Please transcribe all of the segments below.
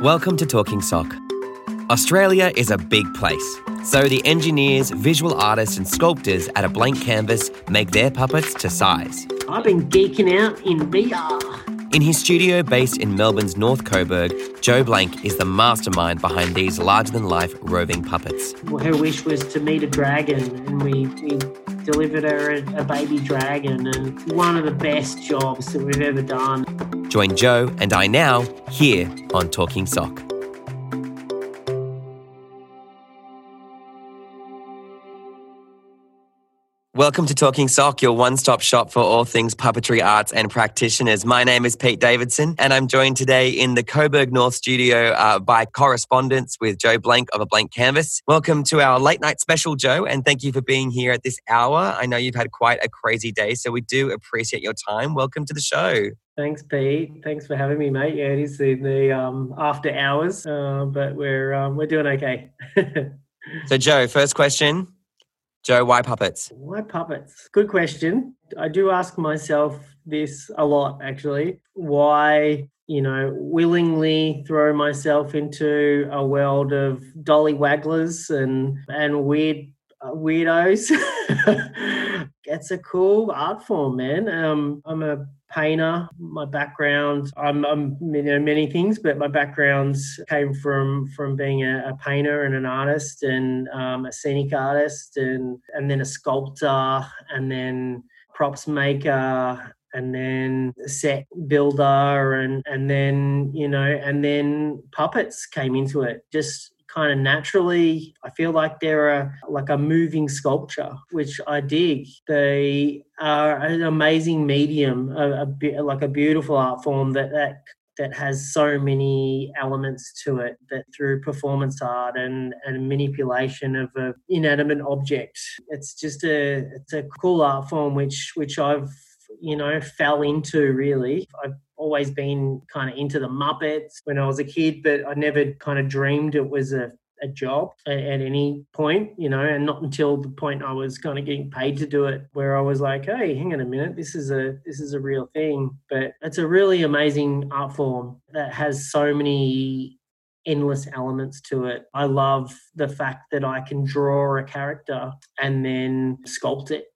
Welcome to Talking Sock. Australia is a big place, so the engineers, visual artists, and sculptors at a blank canvas make their puppets to size. I've been geeking out in VR. In his studio based in Melbourne's North Coburg, Joe Blank is the mastermind behind these larger than life roving puppets. Well, her wish was to meet a dragon, and we, we delivered her a, a baby dragon, and one of the best jobs that we've ever done. Join Joe and I now here on Talking Sock. Welcome to Talking Sock, your one stop shop for all things puppetry arts and practitioners. My name is Pete Davidson, and I'm joined today in the Coburg North studio uh, by correspondence with Joe Blank of A Blank Canvas. Welcome to our late night special, Joe, and thank you for being here at this hour. I know you've had quite a crazy day, so we do appreciate your time. Welcome to the show. Thanks, Pete. Thanks for having me, mate. Yeah, it is in the um, after hours, uh, but we're um, we're doing okay. so, Joe, first question Joe, why puppets? Why puppets? Good question. I do ask myself this a lot, actually. Why, you know, willingly throw myself into a world of dolly wagglers and and weird uh, weirdos? it's a cool art form, man. Um, I'm a painter. My background, I'm, I'm you know, many things, but my backgrounds came from from being a, a painter and an artist and um, a scenic artist and and then a sculptor and then props maker and then set builder and and then you know and then puppets came into it just kind of naturally. I feel like they're a, like a moving sculpture, which I dig. They are an amazing medium, a, a like a beautiful art form that that that has so many elements to it that through performance art and, and manipulation of an inanimate object it's just a it's a cool art form which which i've you know fell into really i've always been kind of into the Muppets when I was a kid, but I never kind of dreamed it was a a job at, at, any point, you know, and not until the point I was kind of getting paid to do it, where I was like, hey, hang on a minute, this is a this is a real thing. But it's a really amazing art form that has so many endless elements to it. I love the fact that I can draw a character and then sculpt it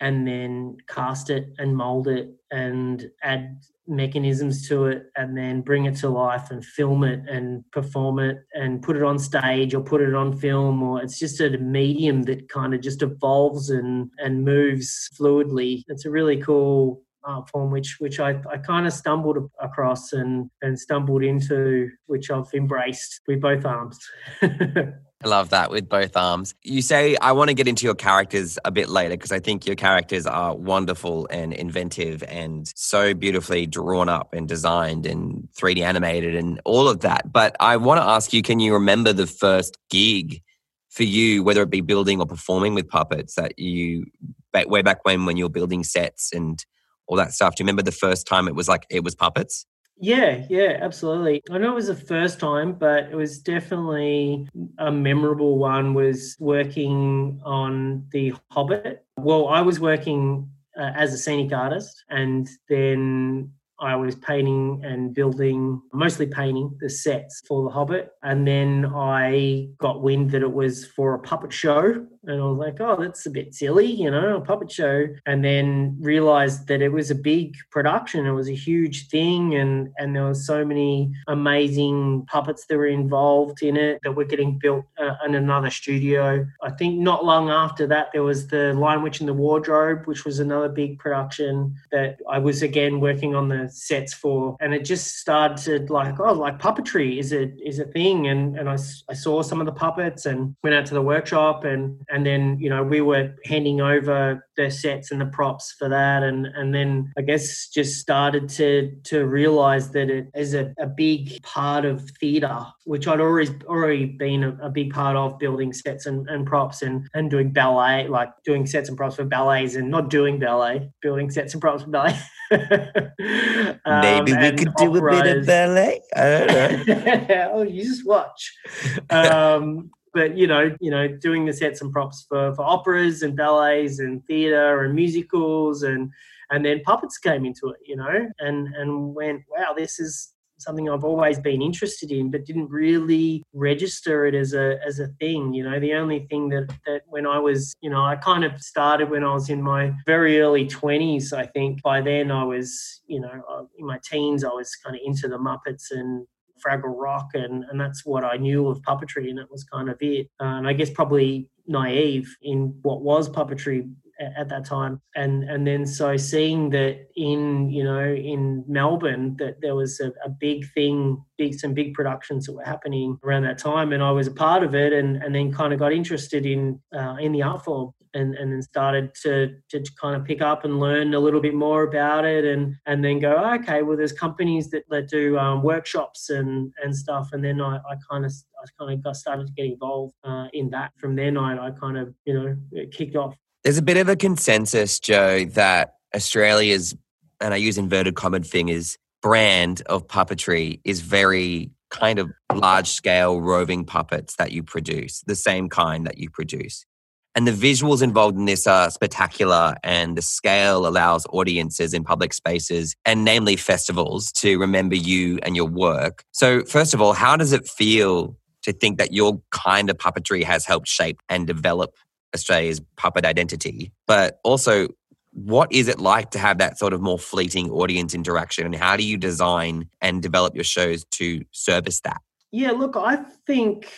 and then cast it and mold it and add mechanisms to it and then bring it to life and film it and perform it and put it on stage or put it on film or it's just a medium that kind of just evolves and and moves fluidly. It's a really cool art form which which I, I kind of stumbled across and and stumbled into which I've embraced with both arms I love that with both arms. You say, I want to get into your characters a bit later because I think your characters are wonderful and inventive and so beautifully drawn up and designed and 3D animated and all of that. But I want to ask you can you remember the first gig for you, whether it be building or performing with puppets that you, way back when, when you were building sets and all that stuff? Do you remember the first time it was like it was puppets? Yeah, yeah, absolutely. I know it was the first time, but it was definitely a memorable one. Was working on The Hobbit. Well, I was working uh, as a scenic artist, and then I was painting and building, mostly painting the sets for The Hobbit. And then I got wind that it was for a puppet show. And I was like, oh, that's a bit silly, you know, a puppet show. And then realized that it was a big production. It was a huge thing. And, and there were so many amazing puppets that were involved in it that were getting built uh, in another studio. I think not long after that, there was The Lion Witch in the Wardrobe, which was another big production that I was again working on the sets for and it just started like oh like puppetry is a is a thing and and I, I saw some of the puppets and went out to the workshop and and then you know we were handing over the sets and the props for that and and then I guess just started to to realize that it is a, a big part of theater which I'd always already been a, a big part of building sets and, and props and and doing ballet like doing sets and props for ballets and not doing ballet building sets and props for ballet um, Maybe we could do a bit of ballet. I don't know. oh, you just watch. Um, but you know, you know, doing the sets and props for, for operas and ballets and theatre and musicals and and then puppets came into it, you know, and and went, wow, this is something I've always been interested in, but didn't really register it as a as a thing. You know, the only thing that that when I was, you know, I kind of started when I was in my very early twenties. I think by then I was, you know, uh, in my teens, I was kind of into the Muppets and Fraggle Rock, and and that's what I knew of puppetry, and that was kind of it. Uh, and I guess probably naive in what was puppetry at that time and and then so seeing that in you know in melbourne that there was a, a, big thing big some big productions that were happening around that time and i was a part of it and and then kind of got interested in uh, in the art form and and then started to to kind of pick up and learn a little bit more about it and and then go oh, okay well there's companies that, that do um, workshops and and stuff and then I, I kind of I kind of got started to get involved uh, in that from then I, I kind of you know kicked off there's a bit of a consensus, Joe, that Australia's, and I use inverted comma fingers, brand of puppetry is very kind of large scale roving puppets that you produce, the same kind that you produce. And the visuals involved in this are spectacular, and the scale allows audiences in public spaces, and namely festivals, to remember you and your work. So, first of all, how does it feel to think that your kind of puppetry has helped shape and develop Australia's puppet identity, but also what is it like to have that sort of more fleeting audience interaction and how do you design and develop your shows to service that? Yeah, look, I think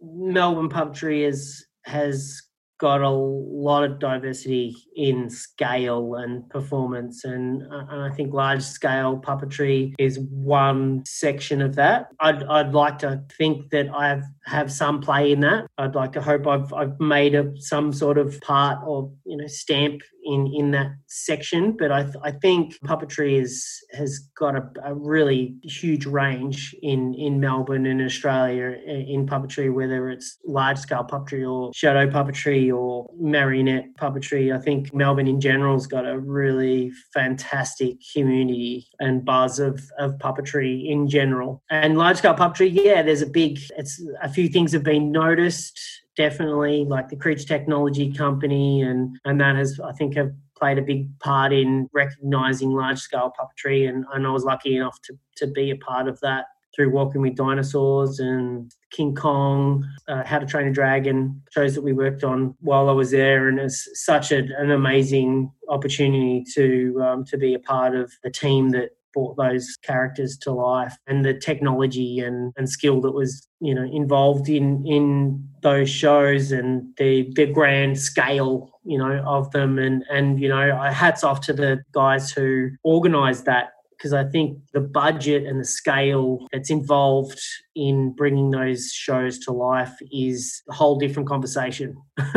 Melbourne puppetry is has got a lot of diversity in scale and performance and, uh, and, I think large scale puppetry is one section of that. I'd, I'd like to think that I have some play in that. I'd like to hope I've, I've made a, some sort of part or you know stamp in in that section. But I, th- I think puppetry is has got a, a, really huge range in in Melbourne and Australia in puppetry, whether it's large scale puppetry or shadow puppetry or marionette puppetry. I think Melbourne in general's got a really fantastic community and buzz of of puppetry in general. And large scale puppetry, yeah, there's a big. It's a few things have been noticed definitely like the Creature Technology Company, and and that has I think have played a big part in recognizing large scale puppetry, and, and I was lucky enough to to be a part of that through Walking with Dinosaurs and King Kong, uh, How to Train a Dragon shows that we worked on while I was there, and it's such a, an amazing opportunity to um, to be a part of the team that brought those characters to life and the technology and, and skill that was you know involved in in those shows and the the grand scale you know of them. And and you know hats off to the guys who organized that because I think the budget and the scale that's involved in bringing those shows to life is a whole different conversation.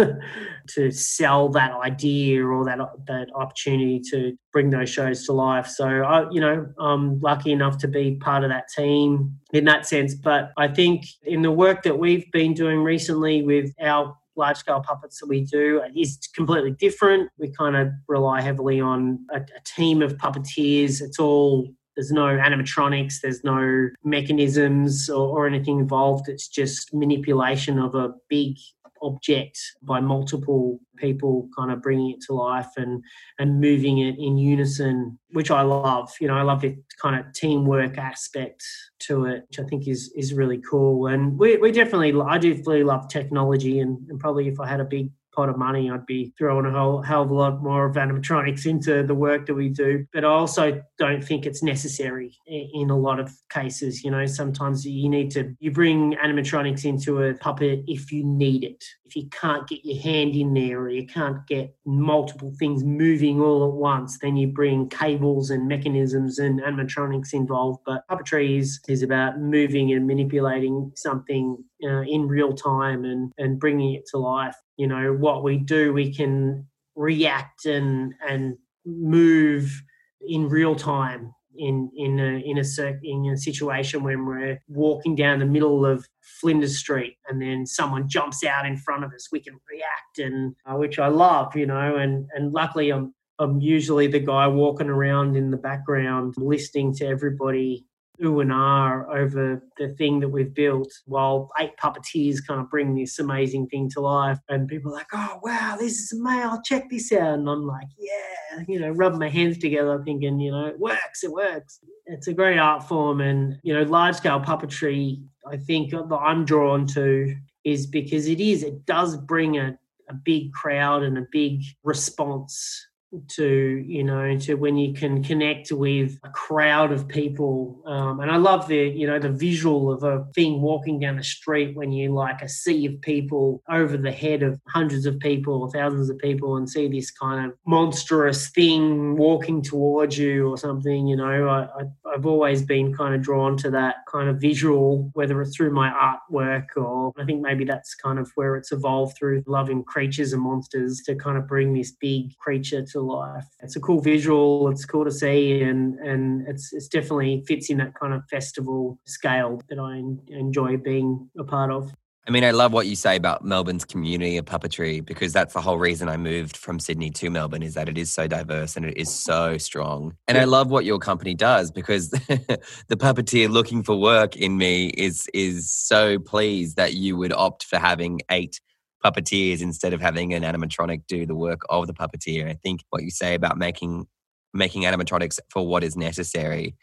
to sell that idea or that that opportunity to bring those shows to life. So I, you know, I'm lucky enough to be part of that team in that sense. But I think in the work that we've been doing recently with our large scale puppets that we do is completely different. We kind of rely heavily on a, a team of puppeteers. It's all there's no animatronics, there's no mechanisms or, or, anything involved. It's just manipulation of a big object by multiple people kind of bringing it to life and and moving it in unison which i love. You know i love the kind of teamwork aspect to it which i think is is really cool. And we, we definitely i really love technology and, and probably if i had a big pot of money, I'd be throwing a whole hell of a lot more of animatronics into the work that we do. But I also don't think it's necessary in a lot of cases. You know, sometimes you need to you bring animatronics into a puppet if you need it. If you can't get your hand in there or you can't get multiple things moving all at once, then you bring cables and mechanisms and animatronics involved. But puppetry is, is about moving and manipulating something uh, in real time and, and bringing it to life you know what we do we can react and and move in real time in in a in a in a situation when we're walking down the middle of Flinders Street and then someone jumps out in front of us, we can react and uh, which I love, you know. And and luckily, I'm I'm usually the guy walking around in the background listening to everybody ooh and ah over the thing that we've built while eight puppeteers kind of bring this amazing thing to life. And people are like, oh, wow, this is amazing. Check this out. And I'm like, yeah, you know, rubbing my hands together thinking, you know, it works, it works. It's a great art form. And, you know, large scale puppetry, I think that I'm drawn to is because it is, it does bring a, a big crowd and a big response to you know to when you can connect with a crowd of people um, and i love the you know the visual of a thing walking down the street when you like a sea of people over the head of hundreds of people or thousands of people and see this kind of monstrous thing walking towards you or something you know I, I, i've always been kind of drawn to that kind of visual whether it's through my artwork or i think maybe that's kind of where it's evolved through loving creatures and monsters to kind of bring this big creature to life. It's a cool visual. It's cool to see, and and it's it's definitely fits in that kind of festival scale that I enjoy being a part of. I mean, I love what you say about Melbourne's community of puppetry because that's the whole reason I moved from Sydney to Melbourne is that it is so diverse and it is so strong. And I love what your company does because the puppeteer looking for work in me is is so pleased that you would opt for having eight puppeteers instead of having an animatronic do the work of the puppeteer. I think what you say about making making animatronics for what is necessary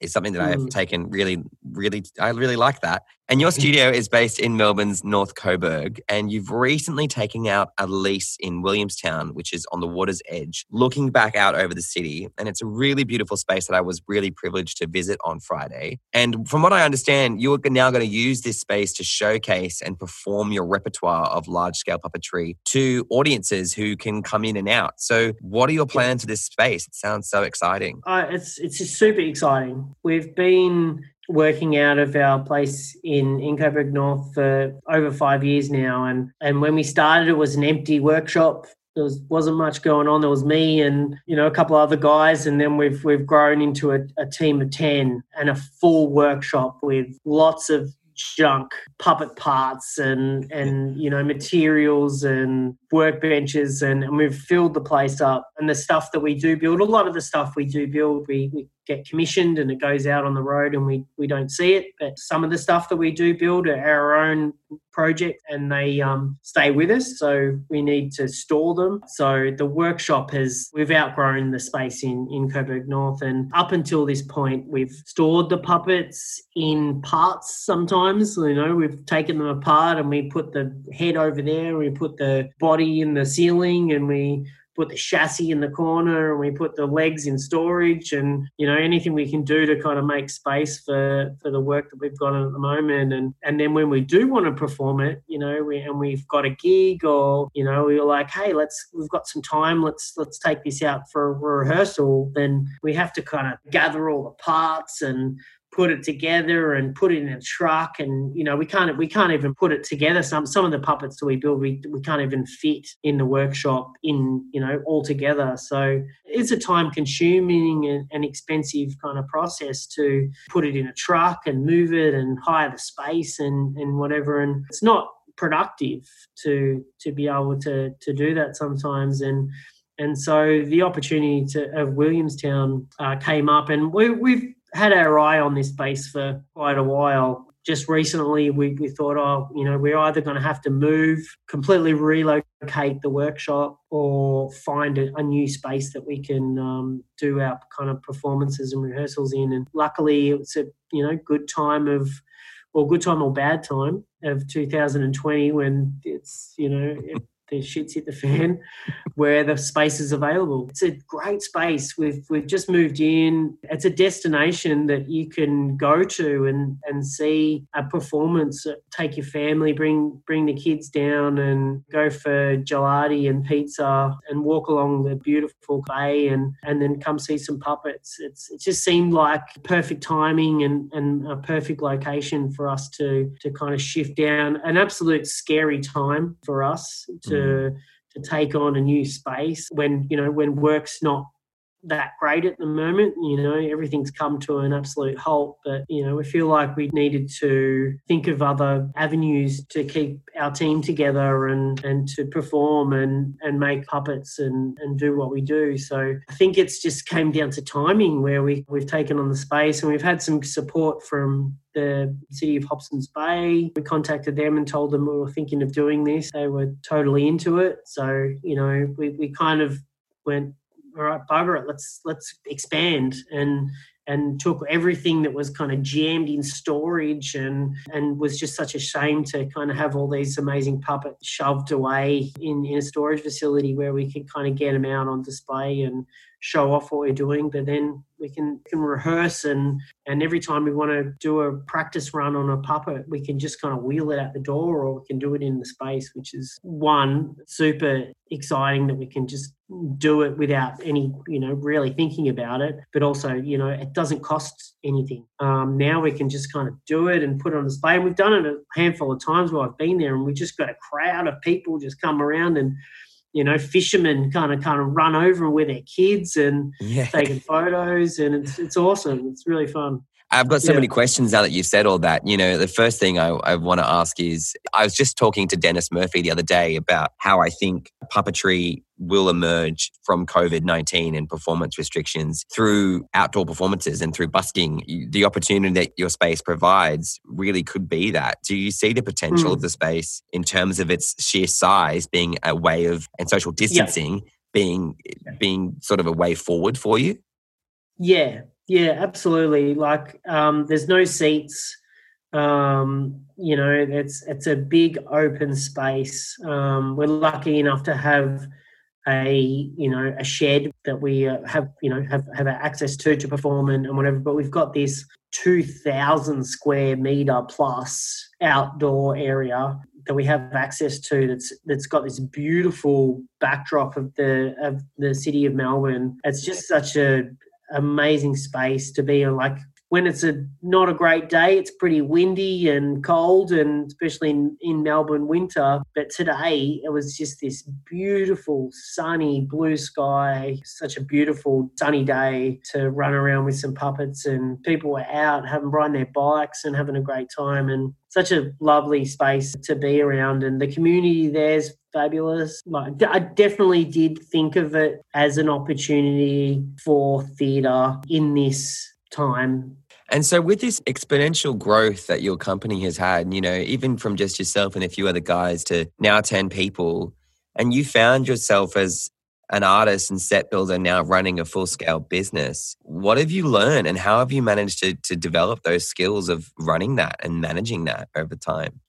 is something that mm. I've taken really, really, I really like that. And your studio is based in Melbourne's North Coburg, and you've recently taken out a lease in Williamstown, which is on the water's edge, looking back out over the city. And it's a really beautiful space that I was really privileged to visit on Friday. And from what I understand, you're now going to use this space to showcase and perform your repertoire of large scale puppetry to audiences who can come in and out. So, what are your plans for this space? It sounds so exciting. Uh, it's it's super exciting. We've been working out of our place in, in Coburg North for over five years now. And, and when we started, it was an empty workshop. There was, wasn't much going on. There was me and you know a couple of other guys, and then we've we've grown into a, a team of ten and a full workshop with lots of junk puppet parts and and you know materials and workbenches and, and we've filled the place up. And the stuff that we do build a lot of the stuff we do build we, we get commissioned and it goes out on the road and we, we don't see it. But some of the stuff that we do build are our own project and they um, stay with us. So we need to store them. So the workshop has we've outgrown the space in in coburg north and up until this point we've stored the puppets in parts sometimes. You know we've taken them apart and we put the head over there we put the body body in the ceiling and we put the chassis in the corner and we put the legs in storage and you know anything we can do to kind of make space for for the work that we've got at the moment. And and then when we do want to perform it you know we, and we've got a gig or you know we are like hey let's we've got some time. Let's let's take this out for a rehearsal then we have to kind of gather all the parts and put it together and put it in a truck and you know we can't we can't even put it together. Some some of the puppets that we build we, we can't even fit in the workshop in you know all together. So it's a time consuming and, and expensive kind of process to put it in a truck and move it and hire the space and and whatever. And it's not productive to to be able to to do that sometimes. And and so the opportunity to, of Williamstown uh, came up, and we, we've had our eye on this space for quite a while. Just recently, we, we thought, oh, you know, we're either going to have to move, completely relocate the workshop, or find a, a new space that we can um, do our kind of performances and rehearsals in. And luckily, it's a you know good time of, or good time or bad time of 2020 when it's you know the shit's hit the fan where the space is available. It's a great space. We've we've just moved in. It's a destination that you can go to and and see a performance. Uh, take your family, bring bring the kids down, and go for gelati and pizza, and walk along the beautiful bay, and and then come see some puppets. It's it just seemed like perfect timing and and a perfect location for us to to kind of shift down. An absolute scary time for us to. To take on a new space when you know when work's not that great at the moment. You know, everything's come to an absolute halt, but, you know, we feel like we needed to think of other avenues to keep our team together and, and to perform and, and make puppets and, and do what we do. So I think it's just came down to timing where we, we've taken on the space and we've had some support from the city of Hobsons Bay. We contacted them and told them we were thinking of doing this. They were totally into it. So, you know, we, we kind of went, all right, it, let's let's expand and and took everything that was kind of jammed in storage and and was just such a shame to kind of have all these amazing puppets shoved away in, in a storage facility where we could kind of get them out on display and show off what we're doing but then we can can rehearse and and every time we want to do a practice run on a puppet we can just kind of wheel it out the door or we can do it in the space which is one super exciting that we can just do it without any you know really thinking about it but also you know it doesn't cost anything. Um, now we can just kind of do it and put it on display. And we've done it a handful of times while i've been there and we just got a crowd of people just come around and you know, fishermen kind of kind of run over with their kids and yeah. taking photos, and it's it's awesome. It's really fun. I've got so yeah. many questions now that you've said all that. You know, the first thing I, I want to ask is I was just talking to Dennis Murphy the other day about how I think puppetry will emerge from COVID 19 and performance restrictions through outdoor performances and through busking. The opportunity that your space provides really could be that. Do you see the potential mm. of the space in terms of its sheer size being a way of, and social distancing? Yeah. Being being sort of a way forward for you. Yeah, yeah, absolutely. Like, um, there's no seats. Um, you know, it's it's a big open space. Um, we're lucky enough to have a you know a shed that we uh, have you know have have access to to perform and, and whatever. But we've got this two thousand square meter plus outdoor area that we have access to that's that's got this beautiful backdrop of the of the city of Melbourne. It's just such a amazing space to be in. Like when it's a not a great day, it's pretty windy and cold, and especially in, in Melbourne winter. But today it was just this beautiful, sunny blue sky, such a beautiful sunny day to run around with some puppets, and people were out having riding their bikes and having a great time. And such a lovely space to be around, and the community there's fabulous. Like, I definitely did think of it as an opportunity for theatre in this time. And so, with this exponential growth that your company has had, you know, even from just yourself and a few other guys to now 10 people, and you found yourself as an artist and set builder now running a full scale business. What have you learned and how have you managed to, to develop those skills of running that and managing that over time?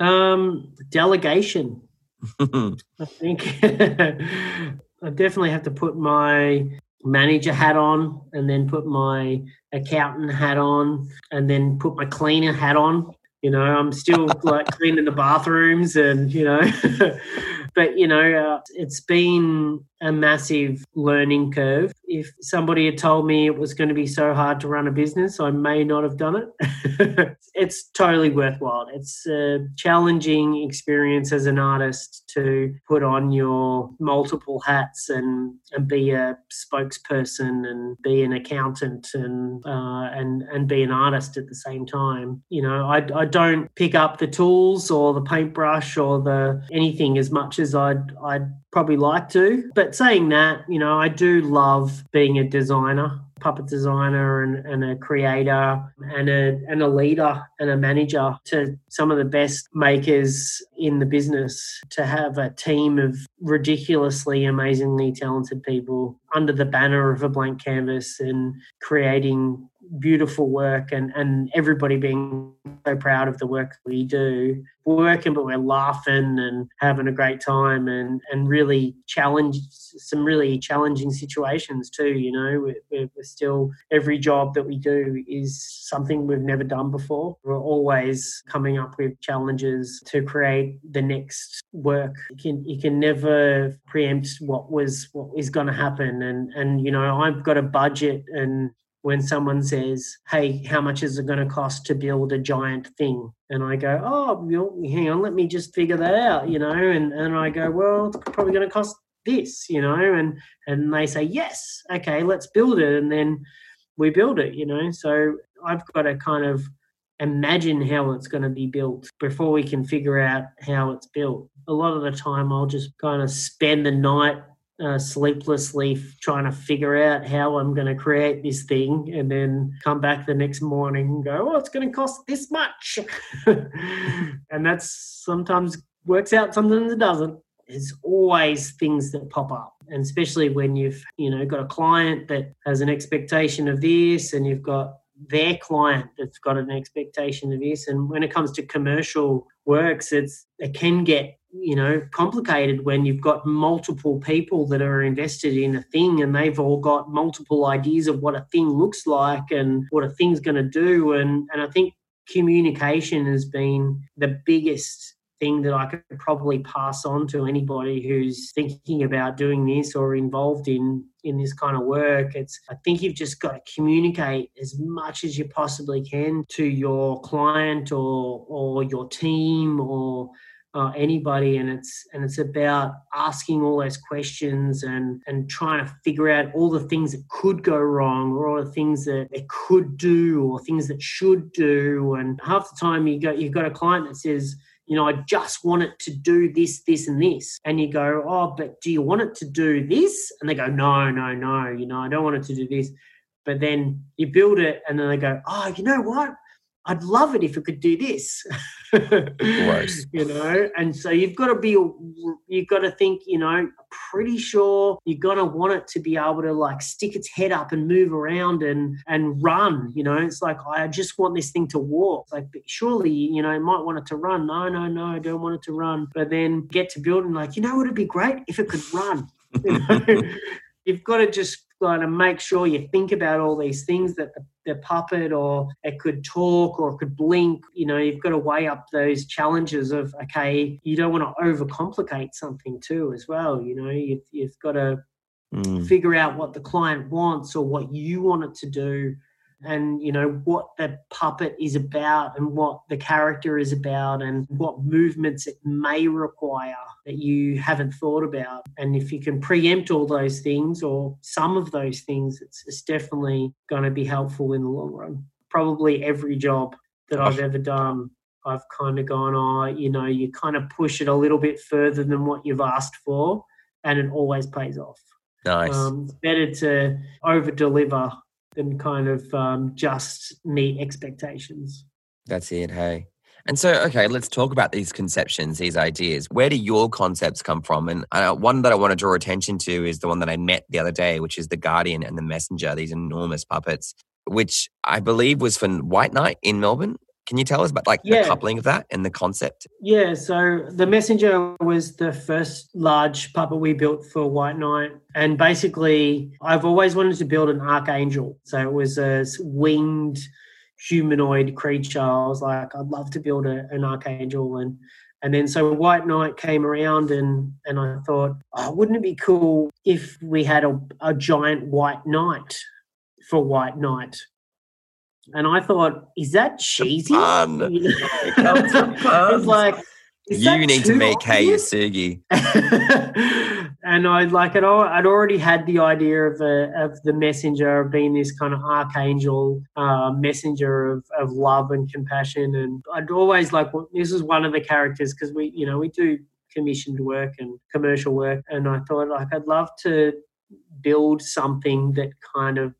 Um, delegation. I think I definitely have to put my manager hat on and then put my accountant hat on and then put my cleaner hat on. You know, I'm still like cleaning the bathrooms and, you know, but, you know, uh, it's been a massive learning curve. If somebody had told me it was going to be so hard to run a business, I may not have done it. it's totally worthwhile. It's a challenging experience as an artist to put on your multiple hats and, and be a spokesperson and be an accountant and uh, and and be an artist at the same time. You know, I, I don't pick up the tools or the paintbrush or the anything as much as I'd I'd probably like to. But saying that, you know, I do love being a designer, puppet designer and, and a creator and a and a leader and a manager to some of the best makers in the business to have a team of ridiculously amazingly talented people under the banner of a blank canvas and creating beautiful work and, and everybody being so proud of the work we do. We're working, but we're laughing and having a great time and, and really challenge some really challenging situations too. You know, we're, we're still, every job that we do is something we've never done before. We're always coming up with challenges to create the next work. You can, you can never preempt what was, what is going to happen. And, and, you know, I've got a budget and when someone says, Hey, how much is it going to cost to build a giant thing? And I go, Oh, hang on, let me just figure that out, you know? And, and I go, Well, it's probably going to cost this you know and and they say yes okay let's build it and then we build it you know so i've got to kind of imagine how it's going to be built before we can figure out how it's built a lot of the time i'll just kind of spend the night uh, sleeplessly trying to figure out how I'm going to create this thing and then come back the next morning and go, oh, it's going to cost this much. and that's sometimes works out, sometimes it doesn't there's always things that pop up and especially when you've you know got a client that has an expectation of this and you've got their client that's got an expectation of this and when it comes to commercial works it's it can get you know complicated when you've got multiple people that are invested in a thing and they've all got multiple ideas of what a thing looks like and what a thing's going to do and and I think communication has been the biggest thing that I could probably pass on to anybody who's thinking about doing this or involved in in this kind of work. It's I think you've just got to communicate as much as you possibly can to your client or or your team or uh, anybody and it's and it's about asking all those questions and and trying to figure out all the things that could go wrong or all the things that it could do or things that should do and half the time you got you've got a client that says you know, I just want it to do this, this, and this. And you go, oh, but do you want it to do this? And they go, no, no, no, you know, I don't want it to do this. But then you build it, and then they go, oh, you know what? I'd love it if it could do this. you know, and so you've got to be, you've got to think, you know, pretty sure you're going to want it to be able to like stick its head up and move around and, and run. You know, it's like, I just want this thing to walk. Like, surely, you know, might want it to run. No, no, no, I don't want it to run. But then get to building, like, you know, it would it be great if it could run? You know? you've got to just kind of make sure you think about all these things that the, the, puppet or it could talk or it could blink. You know, you've got to weigh up those challenges of, okay, you don't want to overcomplicate something too, as well. You know, you've, you've got to mm. figure out what the client wants or what you want it to do and you know what the puppet is about and what the character is about and what movements it may require that you haven't thought about. And if you can preempt all those things or some of those things, it's, it's definitely going to be helpful in the long run. Probably every job that I've ever done, I've kind of gone, oh, you know, you kind of push it a little bit further than what you've asked for, and it always pays off. Nice. Um, it's better to over deliver than kind of um, just meet expectations. That's it. Hey. And so, okay, let's talk about these conceptions, these ideas. Where do your concepts come from? And uh, one that I want to draw attention to is the one that I met the other day, which is the Guardian and the Messenger, these enormous puppets, which I believe was for White Night in Melbourne. Can you tell us about like yeah. the coupling of that and the concept? Yeah, so the Messenger was the first large puppet we built for White Night. And basically, I've always wanted to build an archangel. So it was a winged humanoid creature. I was like, I'd love to build a, an archangel, and and then so White Night came around, and and I thought, oh, wouldn't it be cool if we had a, a giant white knight for White Night? And I thought, is that cheesy? Fun. it's like you need to meet Kei Yasugi. and I like it. I'd already had the idea of the of the messenger being this kind of archangel uh, messenger of, of love and compassion. And I'd always like this is one of the characters because we you know we do commissioned work and commercial work, and I thought like I'd love to build something that kind of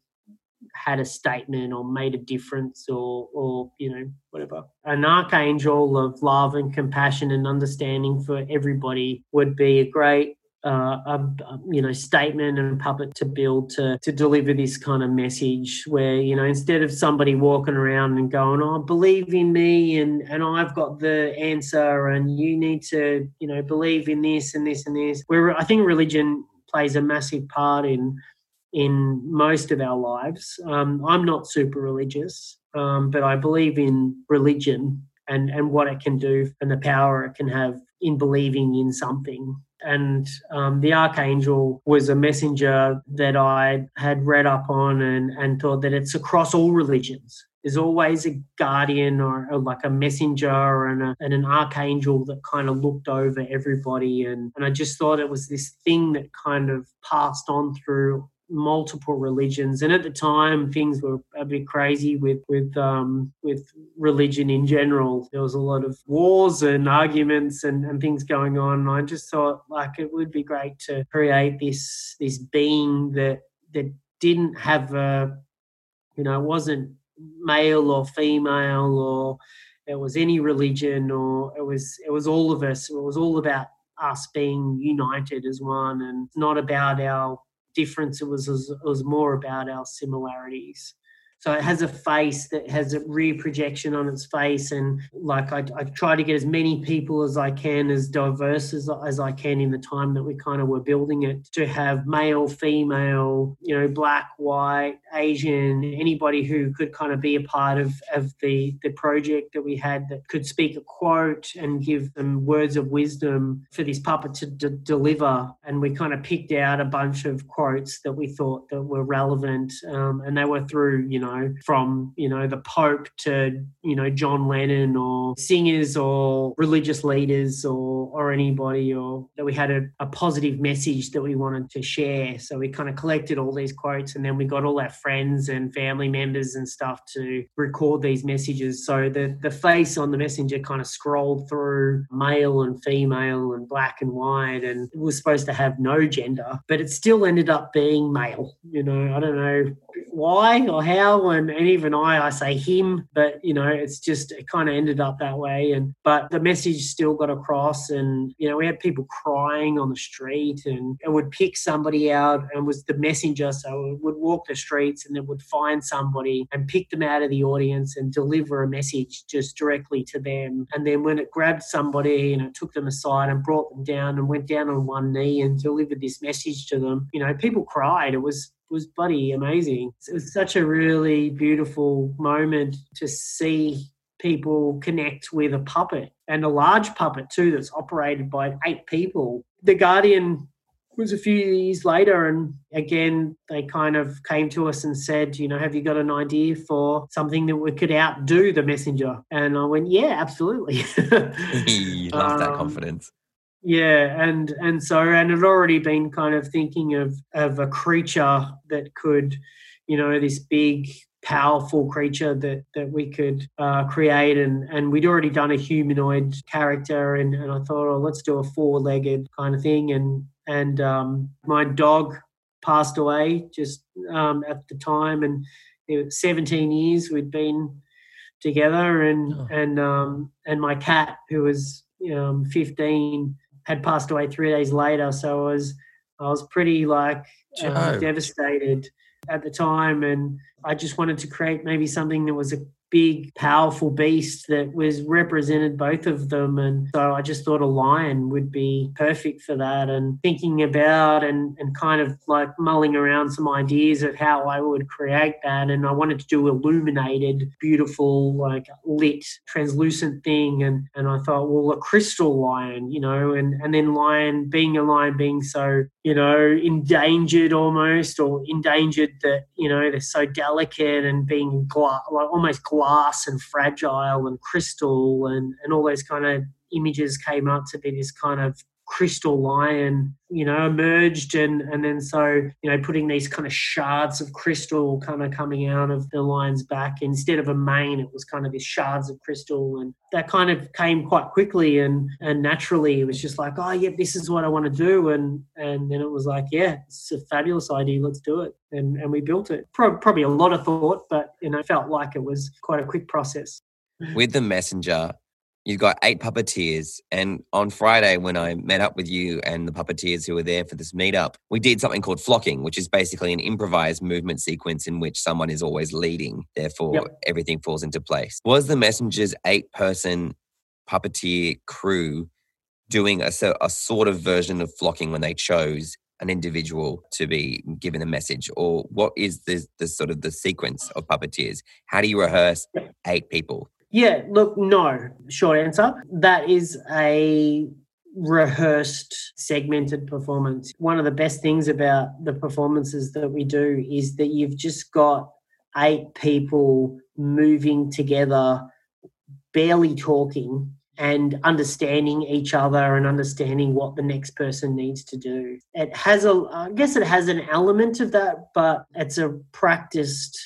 had a statement or made a difference or or you know whatever. an archangel of love and compassion and understanding for everybody would be a great uh, a, you know statement and puppet to build to to deliver this kind of message where you know instead of somebody walking around and going oh believe in me and and I've got the answer and you need to you know believe in this and this and this where I think religion plays a massive part in in most of our lives. Um, I'm not super religious, um, but I believe in religion and, and what it can do and the power it can have in believing in something. And um, the archangel was a messenger that I had read up on and, and thought that it's across all religions. there's always a guardian or, or like a messenger and, a, and an archangel that kind of looked over everybody. And, and I just thought it was this thing that kind of passed on through multiple religions. And at the time things were a bit crazy with with um with religion in general. There was a lot of wars and arguments and, and things going on. And i just thought like it would be great to create this this being that that didn't have a you know wasn't male or female or it was any religion or it was it was all of us. It was all about us being united as one and not about our difference. It was, it was more about our similarities. So it has a face that has a rear projection on its face, and like I, I try to get as many people as I can, as diverse as, as I can in the time that we kind of were building it, to have male, female, you know, black, white, Asian, anybody who could kind of be a part of, of the, the project that we had that could speak a quote and give them words of wisdom for this puppet to d- deliver. And we kind of picked out a bunch of quotes that we thought that were relevant, um, and they were through, you know know, from, you know, the Pope to, you know, John Lennon or singers or religious leaders or, or anybody, or that we had a, a positive message that we wanted to share. So we kind of collected all these quotes and then we got all our friends and family members and stuff to record these messages. So the, the face on the messenger kind of scrolled through male and female and black and white and it was supposed to have no gender, but it still ended up being male. You know, I don't know why or how and, and even i i say him but you know it's just it kind of ended up that way. And but the message still got across and you know we had people crying on the street and it would pick somebody out and was the messenger. So it would walk the streets and then would find somebody and pick them out of the audience and deliver a message just directly to them. And then when it grabbed somebody and it took them aside and brought them down and went down on one knee and delivered this message to them you know people cried. It was was bloody amazing. It was such a really beautiful moment to see people connect with a puppet and a large puppet too that's operated by eight people. The Guardian was a few years later and again they kind of came to us and said you know have you got an idea for something that we could outdo the messenger and i went yeah absolutely love that um, confidence yeah, and and so and had already been kind of thinking of of a creature that could, you know, this big powerful creature that that we could uh, create and and we'd already done a humanoid character and, and I thought oh let's do a four-legged kind of thing and and um, my dog passed away just um, at the time and it was 17 years we'd been together and oh. and um, and my cat who was um, 15 had passed away three days later. So I was I was pretty like uh, devastated at the time, and I just wanted to create maybe something that was a big, powerful beast that was represented both of them. And so I just thought a lion would be perfect for that. And thinking about and, and kind of like mulling around some ideas of how I would create that. And I wanted to do illuminated, beautiful, like lit, translucent thing. And, and I thought, well, a crystal lion, you know, and, and then lion being a lion being so, you know, endangered almost or endangered that, you know, they're so delicate and being gla- like almost glass glass and fragile and crystal and, and all those kind of images came up to be this kind of crystal lion, you know, emerged and and then so, you know, putting these kind of shards of crystal kind of coming out of the lion's back. Instead of a mane, it was kind of these shards of crystal and that kind of came quite quickly and and naturally it was just like, oh yeah, this is what I want to do. And and then it was like, yeah, it's a fabulous idea, let's do it. And and we built it. Pro- probably a lot of thought, but you know, felt like it was quite a quick process. With the messenger, you've got eight puppeteers. And on Friday, when I met up with you and the puppeteers who were there for this meetup, we did something called flocking, which is basically an improvised movement sequence in which someone is always leading. Therefore, yep. everything falls into place. Was the Messenger's eight person puppeteer crew doing a, a sort of version of flocking when they chose an individual to be given a message or what is the, the sort of the sequence of puppeteers how do you rehearse eight people yeah, look, no. Short answer. That is a rehearsed, segmented performance. One of the best things about the performances that we do is that you've just got eight people moving together, barely talking, and understanding each other and understanding what the next person needs to do. It has a, I guess it has an element of that, but it's a practiced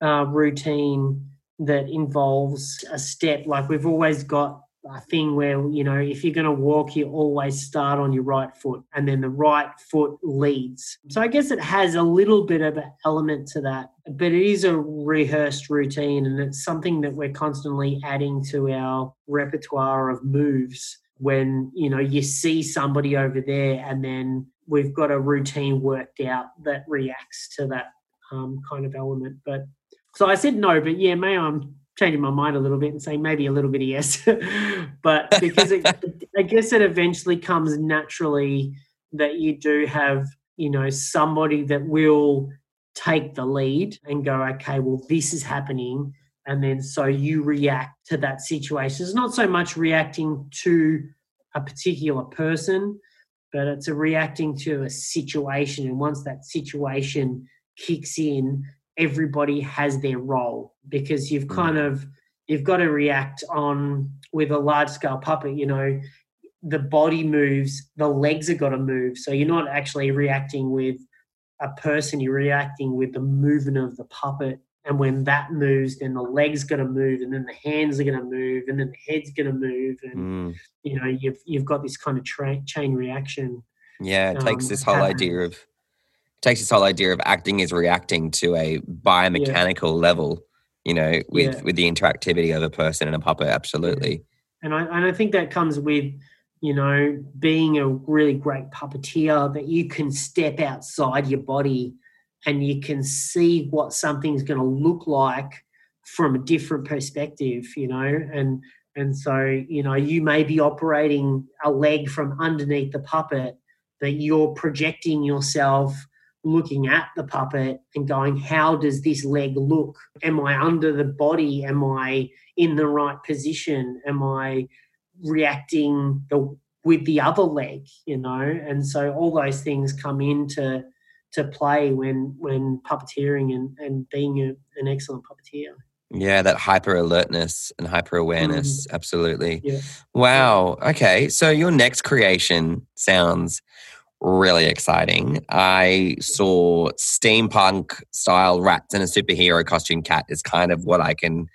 uh, routine that involves a step. Like we've always got a thing where you know if you're going to walk you always start on your right foot and then the right foot leads so i guess it has a little bit of an element to that but it is a rehearsed routine and it's something that we're constantly adding to our repertoire of moves when you know you see somebody over there and then we've got a routine worked out that reacts to that um, kind of element but so i said no but yeah may i'm changing my mind a little bit and saying maybe a little bit of yes, but because it, I guess it eventually comes naturally that you do have you know somebody that will take the lead and go okay well this is happening. And then so you react to that situation. It's not so much reacting to a particular person but it's a reacting to a situation. And once that situation kicks in everybody has their role because you've mm. kind of you've got to react on with a large scale puppet you know the body moves the legs have got to move so you're not actually reacting with a person you're reacting with the movement of the puppet and when that moves then the legs going to move and then the hands are going to move and then the head's going to move and mm. you know you've you've got this kind of tra- chain reaction yeah it um, takes this whole idea of takes this whole idea of acting is reacting to a biomechanical yeah. level, you know, with yeah. with the interactivity of a person and a puppet. Absolutely. And I and I think that comes with you know being a really great puppeteer that you can step outside your body and you can see what something's going to look like from a different perspective you know and and so you know you may be operating a leg from underneath the puppet but you're projecting yourself looking at the puppet and going, how does this leg look? Am I under the body? Am I in the right position? Am I reacting the, with the other leg? You know, and so all those things come into to play when when puppeteering and, and being a, an excellent puppeteer. Yeah, that hyper alertness and hyper awareness. Mm. Absolutely. Yeah. Wow. Okay. So your next creation sounds really exciting. I saw steampunk style rats in a superhero costume cat is kind of what I can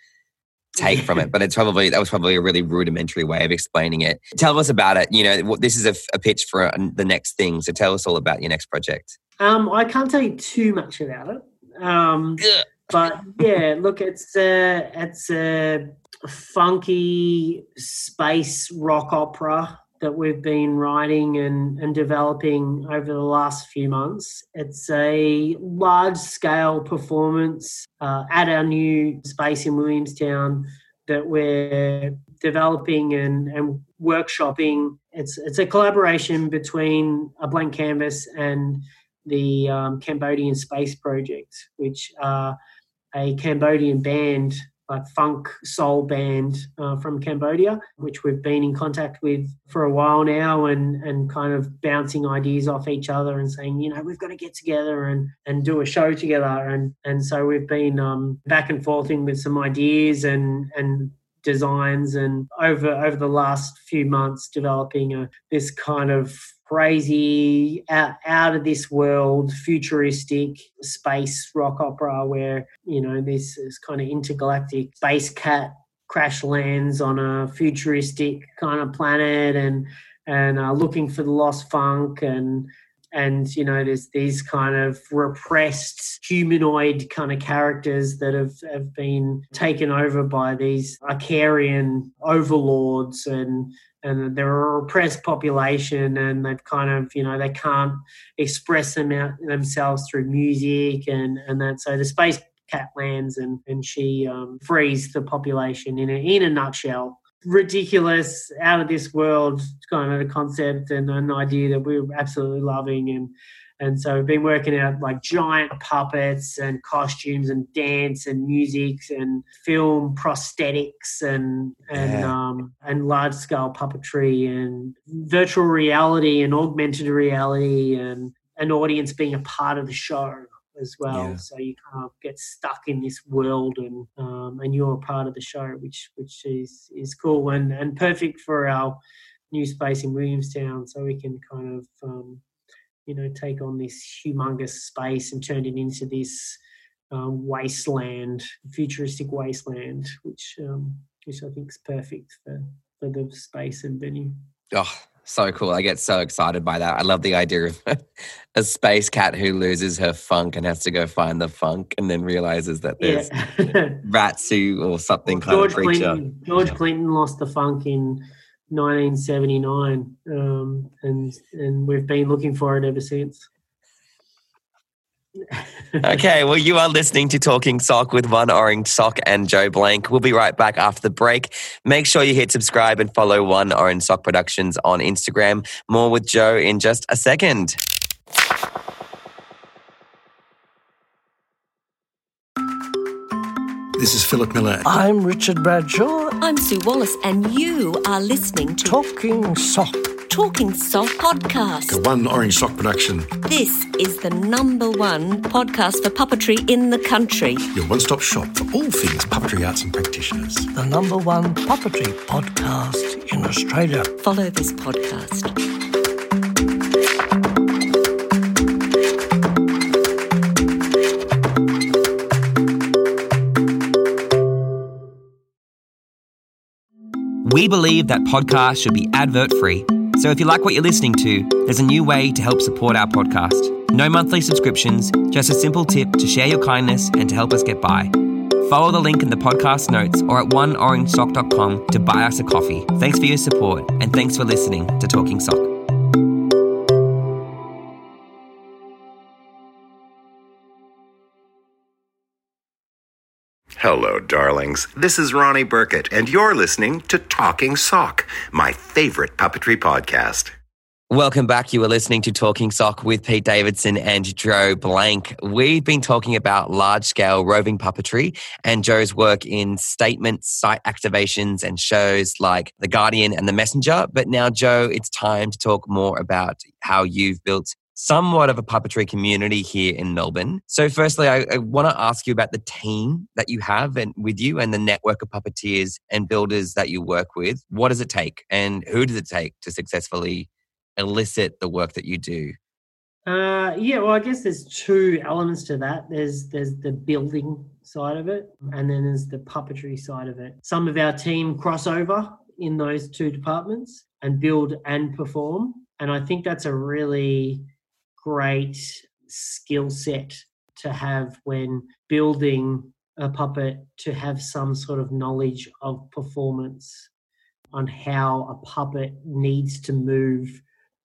take from it, but it's probably that was probably a really rudimentary way of explaining it. Tell us about it. You know, this is a, a pitch for the next thing. So tell us all about your next project. Um, I can't tell you too much about it. Um, but yeah, look, it's a it's a funky space rock opera that we've been writing and, and developing over the last few months. It's a large scale performance uh, at our new space in Williamstown that we're developing and, and workshopping. It's, it's a collaboration between a blank canvas and the um, Cambodian Space Project, which are a Cambodian band like funk soul band uh, from Cambodia, which we've been in contact with for a while now, and and kind of bouncing ideas off each other and saying, you know, we've got to get together and and do a show together, and and so we've been um, back and forthing with some ideas and and designs and over over the last few months developing a, this kind of crazy, out, out of this world, futuristic space rock opera where, you know, this is kind of intergalactic space cat crash lands on a futuristic kind of planet and and uh, looking for the lost funk and and you know there's these kind of repressed humanoid kind of characters that have, have been taken over by these Icarian overlords and and they're a repressed population and they've kind of you know they can't express them out themselves through music and and that. So the space cat lands and and she um, frees the population in a in a nutshell. Ridiculous out of this world kind of a concept and an idea that we're absolutely loving and and so we've been working out like giant puppets and costumes and dance and music and film prosthetics and and yeah. um, and large scale puppetry and virtual reality and augmented reality and an audience being a part of the show as well. Yeah. So you kind of get stuck in this world, and um, and you're a part of the show, which which is is cool and and perfect for our new space in Williamstown, so we can kind of um, you know take on this humongous space and turn it into this um, wasteland, futuristic wasteland, which um, which I think is perfect for for the space and venue. Oh, so cool. I get so excited by that. I love the idea of a space cat who loses her funk and has to go find the funk and then realizes that there's yeah. Ratsu or something well, kind of creature. Clinton, George. Clinton lost the funk in 1979 um, and and we've been looking for it ever since okay, well, you are listening to Talking Sock with One Orange Sock and Joe Blank. We'll be right back after the break. Make sure you hit subscribe and follow One Orange Sock Productions on Instagram. More with Joe in just a second. This is Philip Miller. I'm Richard Bradshaw. I'm Sue Wallace, and you are listening to Talking Sock. Talking Sock podcast. The One Orange Sock production. This is the number one podcast for puppetry in the country. Your one stop shop for all things puppetry arts and practitioners. The number one puppetry podcast in Australia. Follow this podcast. We believe that podcasts should be advert free. So if you like what you're listening to, there's a new way to help support our podcast. No monthly subscriptions, just a simple tip to share your kindness and to help us get by. Follow the link in the podcast notes or at oneorangesock.com to buy us a coffee. Thanks for your support and thanks for listening to Talking Sock. Hello, darlings. This is Ronnie Burkett, and you're listening to Talking Sock, my favorite puppetry podcast. Welcome back. You are listening to Talking Sock with Pete Davidson and Joe Blank. We've been talking about large scale roving puppetry and Joe's work in statement site activations and shows like The Guardian and The Messenger. But now, Joe, it's time to talk more about how you've built somewhat of a puppetry community here in Melbourne. So, firstly, I, I want to ask you about the team that you have and with you and the network of puppeteers and builders that you work with. What does it take, and who does it take to successfully elicit the work that you do? Uh, yeah, well, I guess there's two elements to that. There's there's the building side of it, and then there's the puppetry side of it. Some of our team crossover in those two departments and build and perform, and I think that's a really great skill set to have when building a puppet to have some sort of knowledge of performance on how a puppet needs to move,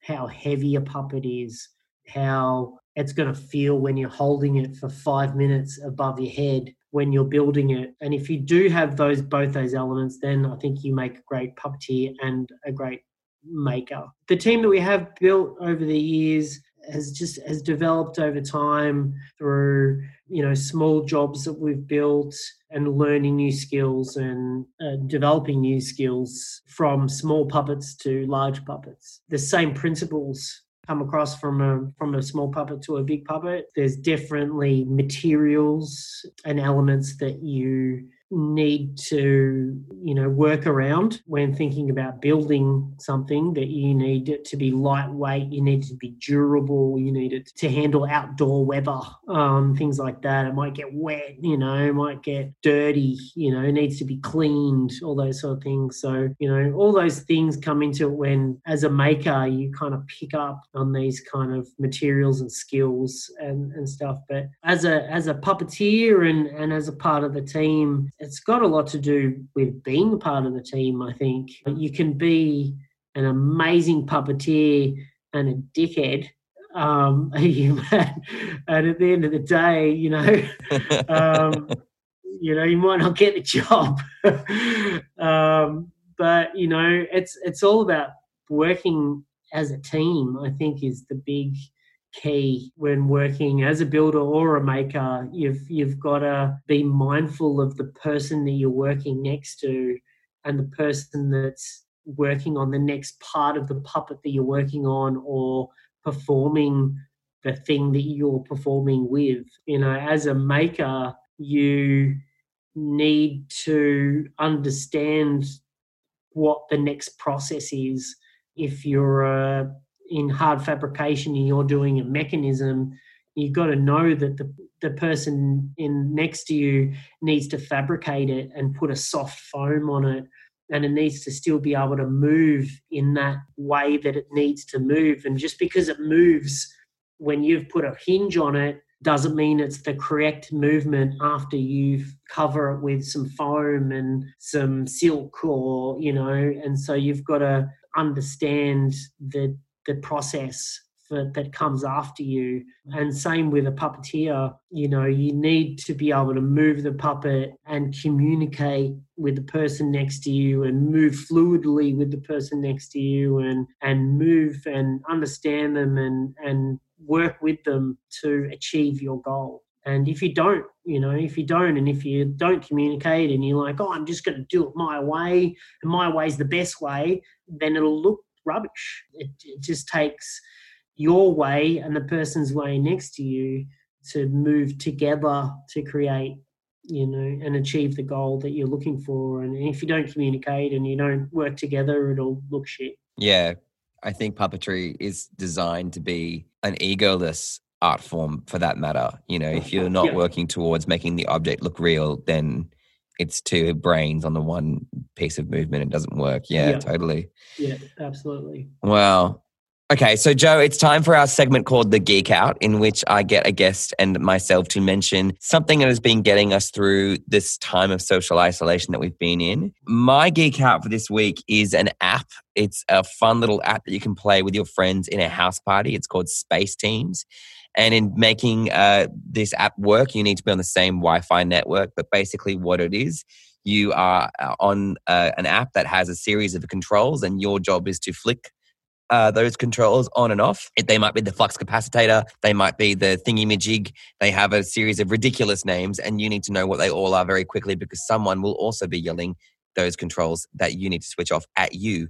how heavy a puppet is, how it's going to feel when you're holding it for five minutes above your head when you're building it. And if you do have those both those elements, then I think you make a great puppeteer and a great maker. The team that we have built over the years has just has developed over time through you know small jobs that we've built and learning new skills and uh, developing new skills from small puppets to large puppets. The same principles come across from a from a small puppet to a big puppet. There's definitely materials and elements that you need to you know work around when thinking about building something that you need it to be lightweight you need it to be durable you need it to handle outdoor weather um, things like that. It might get wet you know it might get dirty you know it needs to be cleaned all those sort of things. So you know all those things come into it when as a maker you kind of pick up on these kind of materials and skills and, and stuff. But as a as a puppeteer and and as a part of the team it's got a lot to do with being part of the team, I think. You can be an amazing puppeteer and a dickhead. Um, and at the end of the day, you know, um, you know, you might not get the job. um, but you know, it's it's all about working as a team. I think is the big key when working as a builder or a maker. You've you've got to be mindful of the person that you're working next to and the person that's working on the next part of the puppet that you're working on or performing the thing that you're performing with. You know, as a maker, you need to understand what the next process is. If you're uh, in hard fabrication and you're doing a mechanism, you've got to know that the, the person in next to you needs to fabricate it and put a soft foam on it. And it needs to still be able to move in that way that it needs to move. And just because it moves when you've put a hinge on it doesn't mean it's the correct movement after you've cover it with some foam and some silk or you know and so you've got to understand the the process for, that comes after you and same with a puppeteer you know you need to be able to move the puppet and communicate with the person next to you and move fluidly with the person next to you and and move and understand them and and work with them to achieve your goal. And if you don't, you know, if you don't, and if you don't communicate and you're like, oh, I'm just going to do it my way, and my way's the best way, then it'll look rubbish. It, it just takes your way and the person's way next to you to move together to create, you know, and achieve the goal that you're looking for. And if you don't communicate and you don't work together, it'll look shit. Yeah, I think puppetry is designed to be an egoless art form for that matter. You know, if you're not Yeah. working towards making the object look real, then it's two brains on the one piece of movement. It doesn't work. Yeah, Yeah. totally. Yeah, absolutely. Wow. Okay, so Joe, it's time for our segment called The Geek Out, in which I get a guest and myself to mention something that has been getting us through this time of social isolation that we've been in. My Geek Out for this week is an app. It's a fun little app that you can play with your friends in a house party. It's called Space Teams. And in making uh, this app work, you need to be on the same Wi Fi network. But basically, what it is, you are uh, on uh, an app that has a series of controls, and your job is to flick uh, those controls on and off. They might be the flux capacitor, they might be the thingy majig. They have a series of ridiculous names, and you need to know what they all are very quickly because someone will also be yelling those controls that you need to switch off at you.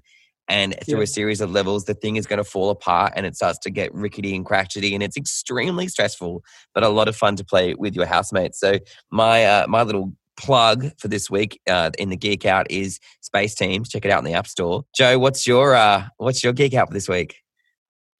And through Yeah. a series of levels, the thing is going to fall apart and it starts to get rickety and crotchety, and it's extremely stressful, but a lot of fun to play with your housemates. So my uh, my little plug for this week uh, in the geek out is Space Teams. Check it out in the App Store. Joe, what's your uh, what's your geek out for this week?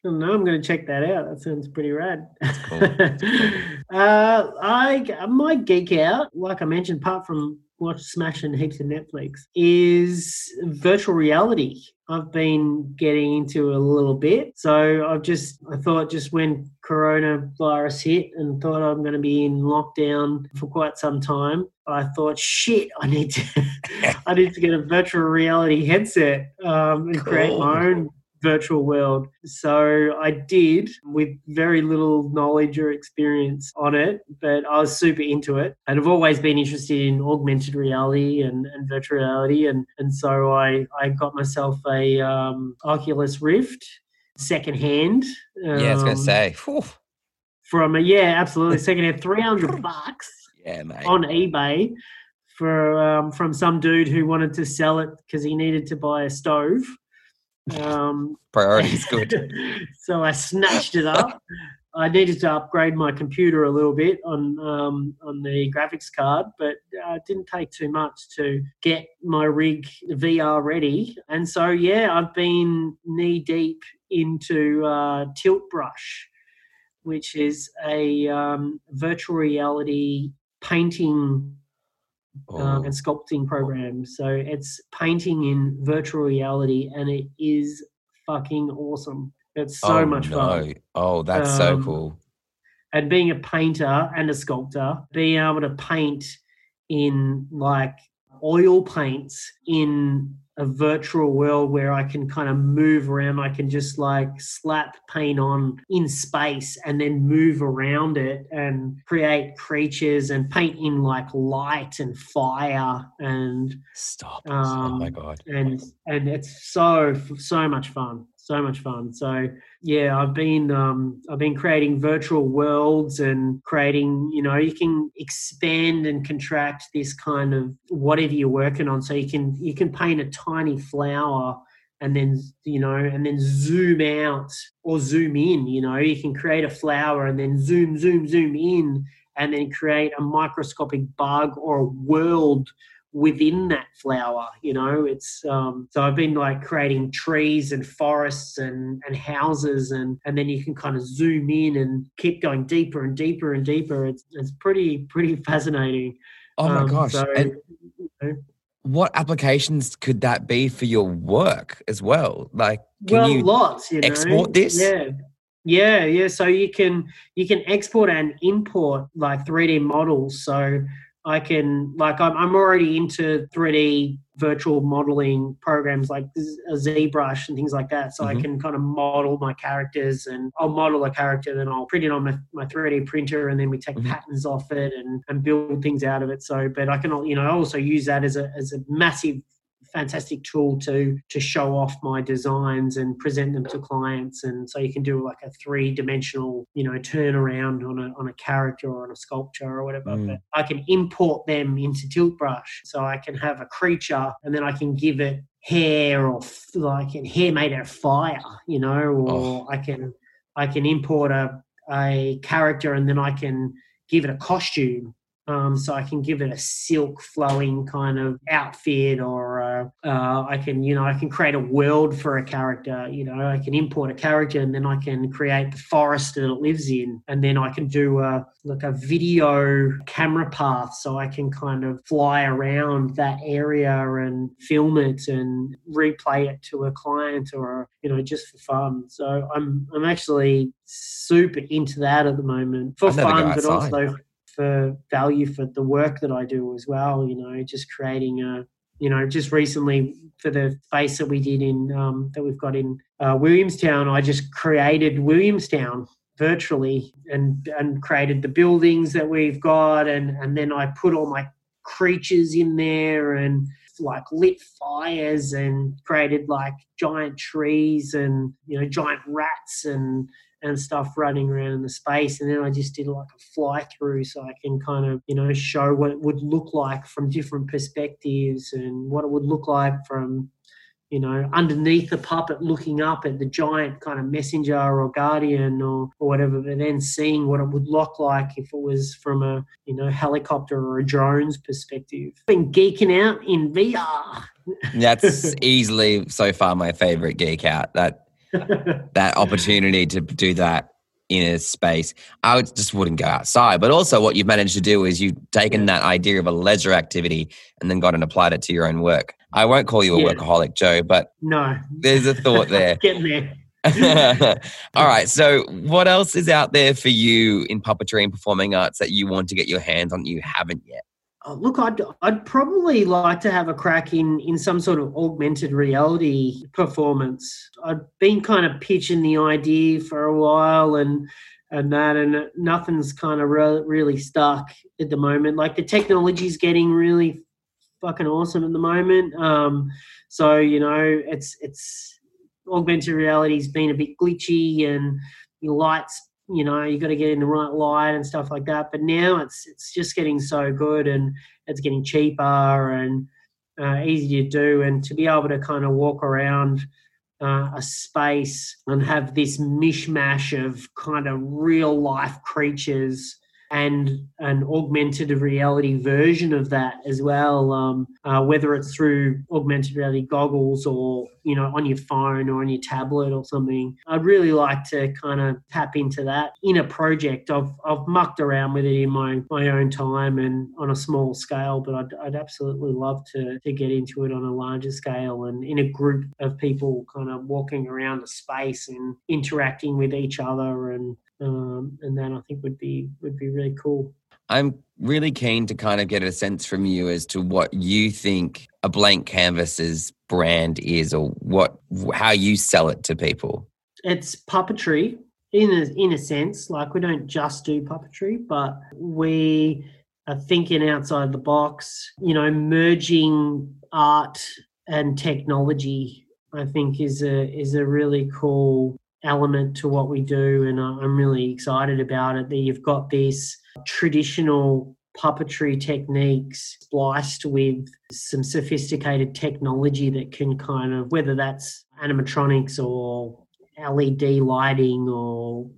Oh, no, I'm going to check that out. That sounds pretty rad. cool. That's uh, I my geek out, like I mentioned, apart from watch smashing heaps of Netflix, is virtual reality. I've been getting into a little bit, so I've just I thought just when coronavirus hit and thought I'm going to be in lockdown for quite some time, I thought shit, I need to I need to get a virtual reality headset um, and create my own virtual world. So I did with very little knowledge or experience on it, but I was super into it. And I've always been interested in augmented reality and, and virtual reality. And, and so I, I got myself a um, Oculus Rift secondhand. yeah, I was going to um, say. Whew. From a, yeah, absolutely. Secondhand, 300 bucks Yeah, mate. on eBay for um, from some dude who wanted to sell it because he needed to buy a stove. Um, Priorities, good. so I snatched it up. I needed to upgrade my computer a little bit on um, on the graphics card, but uh, it didn't take too much to get my rig VR ready. And so, yeah, I've been knee deep into uh, Tilt Brush, which is a um, virtual reality painting um, Oh, and sculpting program. So it's painting in virtual reality, and it is fucking awesome. It's so oh, much no. fun. Oh, that's so Um, cool. And being a painter and a sculptor, being able to paint in like oil paints in a virtual world where I can kind of move around. I can just like slap paint on in space and then move around it and create creatures and paint in like light and fire and Stop. oh, my um, God. and and it's so so much fun so much fun. So yeah i've been um i've been creating virtual worlds and creating you know you can expand and contract this kind of whatever you're working on. So you can you can paint a tiny flower and then you know and then zoom out or zoom in you know. You can create a flower and then zoom zoom zoom in and then create a microscopic bug or a world within that flower you know? It's um so i've been like creating trees and forests and and houses and and then you can kind of zoom in and keep going deeper and deeper and deeper. It's it's pretty pretty fascinating. Oh my Um, gosh. so, and you know, what applications could that be for your work as well? Like, can well you lots you know? export this? yeah. Yeah yeah. So you can you can export and import like 3d models. So i can like i'm, I'm already into 3d virtual modeling programs like zbrush and things like that so i Mhm. can kind of model my characters and i'll model a character then i'll print it on my, my 3d printer and then we take Mhm. patterns off it and, and build things out of it so but i can you know also use that as a as a massive fantastic tool to to show off my designs and present them to clients and so you can do like a three dimensional you know turnaround on a on a character or on a sculpture or whatever Mm. but i can import them into tilt brush so i can have a creature and then i can give it hair or f- like and hair made out of fire you know or Oh. i can i can import a a character and then i can give it a costume um, so I can give it a silk flowing kind of outfit, or uh, uh, I can, you know, I can create a world for a character. You know, I can import a character, and then I can create the forest that it lives in, and then I can do a like a video camera path, so I can kind of fly around that area and film it and replay it to a client, or you know, just for fun. So I'm I'm actually super into that at the moment for I'd never go fun, but also for value for the work that I do as well. You know, just creating a, you know, just recently for the space that we did in um, that we've got in uh, Williamstown, I just created Williamstown virtually and and created the buildings that we've got, and and then I put all my creatures in there and like lit fires and created like giant trees and you know giant rats and and stuff running around in the space. And then I just did like a fly through so I can kind of, you know, show what it would look like from different perspectives and what it would look like from, you know, underneath the puppet looking up at the giant kind of messenger or guardian or, or whatever, but then seeing what it would look like if it was from a, you know, helicopter or a drone's perspective. Been geeking out in VR. That's easily so far my favorite geek out. That that opportunity to do that in a space. I would, just wouldn't go outside. But also, what you've managed to do is you've taken that idea of a leisure activity and then gone and applied it to your own work. I won't call you a Yeah. workaholic, Joe, but no. there's a thought there. Getting there. All right. So, what else is out there for you in puppetry and performing arts that you want to get your hands on that you haven't yet? Oh, look, I'd I'd probably like to have a crack in in some sort of augmented reality performance. I've been kind of pitching the idea for a while, and and that, and nothing's kind of re- really stuck at the moment. Like the technology's getting really fucking awesome at the moment. Um, so you know, it's it's augmented reality's been a bit glitchy, and your lights you know you got to get in the right light and stuff like that. But now it's it's just getting so good and it's getting cheaper and uh, easy to do. And to be able to kind of walk around uh, a space and have this mishmash of kind of real life creatures and an augmented reality version of that as well um, uh, whether it's through augmented reality goggles or you know on your phone or on your tablet or something. I'd really like to kind of tap into that in a project i've, I've mucked around with it in my, my own time and on a small scale but I'd, I'd absolutely love to, to get into it on a larger scale and in a group of people kind of walking around a space and interacting with each other and um, and that I think would be would be really cool. I'm really keen to kind of get a sense from you as to what you think a blank canvas's brand is or what how you sell it to people. It's puppetry in a, in a sense. Like we don't just do puppetry, but we are thinking outside the box. You know, merging art and technology. I think is a is a really cool element to what we do, and I'm really excited about it. That you've got this traditional puppetry techniques spliced with some sophisticated technology that can kind of whether that's animatronics or LED lighting or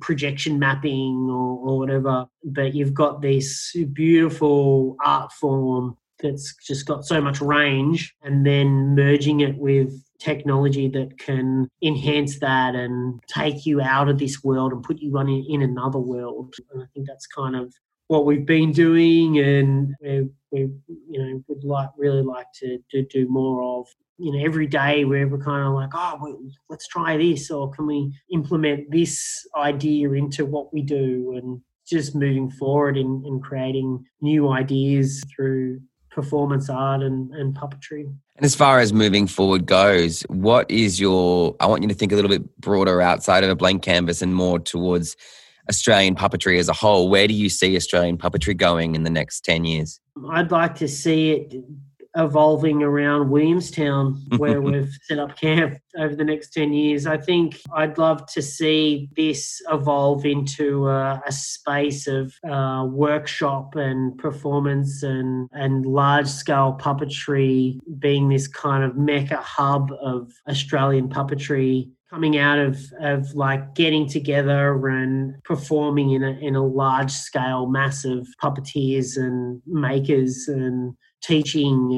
projection mapping or, or whatever, but you've got this beautiful art form that's just got so much range and then merging it with technology that can enhance that and take you out of this world and put you on in, another world. And I think that's kind of what we've been doing and we, we you know would like really like to, to do more of you know every day we're, we're kind of like oh well, let's try this or can we implement this idea into what we do and just moving forward in creating new ideas through performance art and, and puppetry. And as far as moving forward goes what is your i want you to think a little bit broader outside of a blank canvas and more towards australian puppetry as a whole. Where do you see australian puppetry going in the next 10 years? I'd like to see it evolving around Williamstown, where we've set up camp over the next 10 years. I think I'd love to see this evolve into a, a space of uh, workshop and performance and, and large scale puppetry being this kind of mecca hub of Australian puppetry coming out of, of like getting together and performing in a, in a large scale massive puppeteers and makers and teaching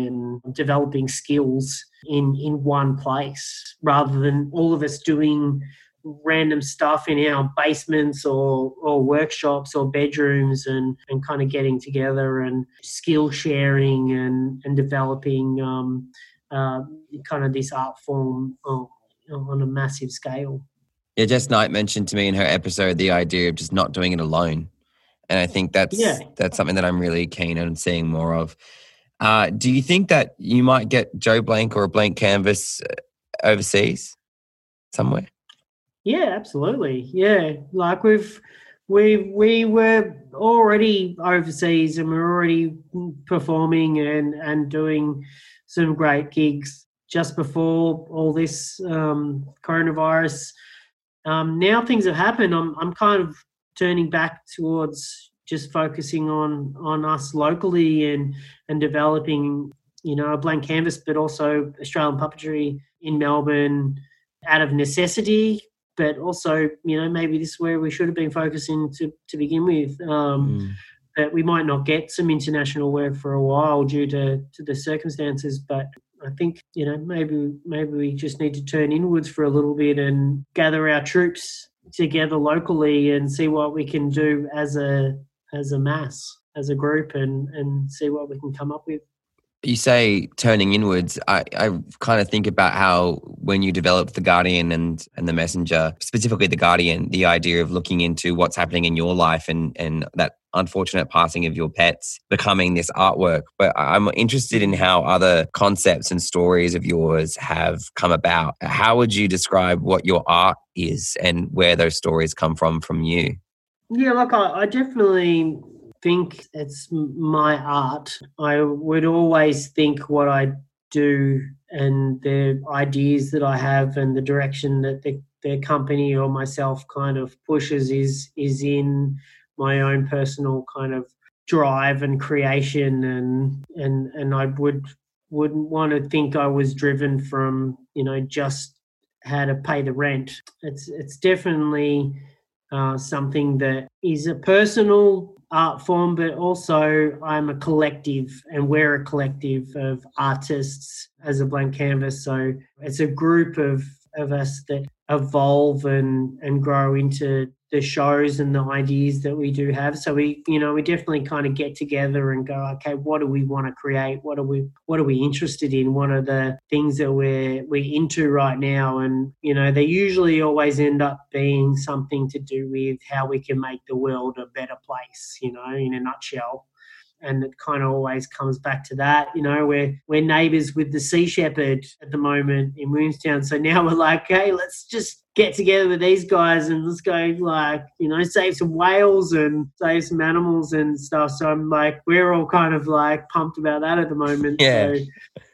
and developing skills in in one place rather than all of us doing random stuff in our basements or, or workshops or bedrooms and, and kind of getting together and skill sharing and, and developing um, uh, kind of this art form on, on a massive scale. Yeah, Jess Knight mentioned to me in her episode the idea of just not doing it alone. And I think that's yeah. that's something that I'm really keen on seeing more of. Uh, do you think that you might get Joe Blank or a blank canvas uh, overseas somewhere? Yeah, absolutely. Yeah, like we've we we were already overseas and we're already performing and and doing some great gigs just before all this um, coronavirus. Um, now things have happened. I'm I'm kind of turning back towards just focusing on on us locally and and developing you know a blank canvas but also australian puppetry in melbourne out of necessity but also you know maybe this is where we should have been focusing to to begin with um mm. that we might not get some international work for a while due to to the circumstances but I think you know maybe maybe we just need to turn inwards for a little bit and gather our troops together locally and see what we can do as a as a mass, as a group, and and see what we can come up with. You say turning inwards. I, I kind of think about how when you developed the Guardian and and the Messenger, specifically the Guardian, the idea of looking into what's happening in your life and and that unfortunate passing of your pets becoming this artwork. But I'm interested in how other concepts and stories of yours have come about. How would you describe what your art is and where those stories come from from you? Yeah, look, I, I definitely think it's my art. I would always think what I do and the ideas that I have and the direction that the, the company or myself kind of pushes is is in my own personal kind of drive and creation and and and I would wouldn't want to think I was driven from you know just how to pay the rent. It's it's definitely uh, something that is a personal art form, but also I'm a collective and we're a collective of artists as a blank canvas. So it's a group of, of us that evolve and, and grow into the shows and the ideas that we do have. So we, you know, we definitely kind of get together and go, okay, what do we want to create? What are we what are we interested in? What are the things that we're we're into right now? And, you know, they usually always end up being something to do with how we can make the world a better place, you know, in a nutshell and it kind of always comes back to that. You know, we're we're neighbours with the Sea Shepherd at the moment in Williamstown, so now we're like, hey, let's just get together with these guys and let's go like you know save some whales and save some animals and stuff. So I'm like, we're all kind of like pumped about that at the moment. Yeah. So,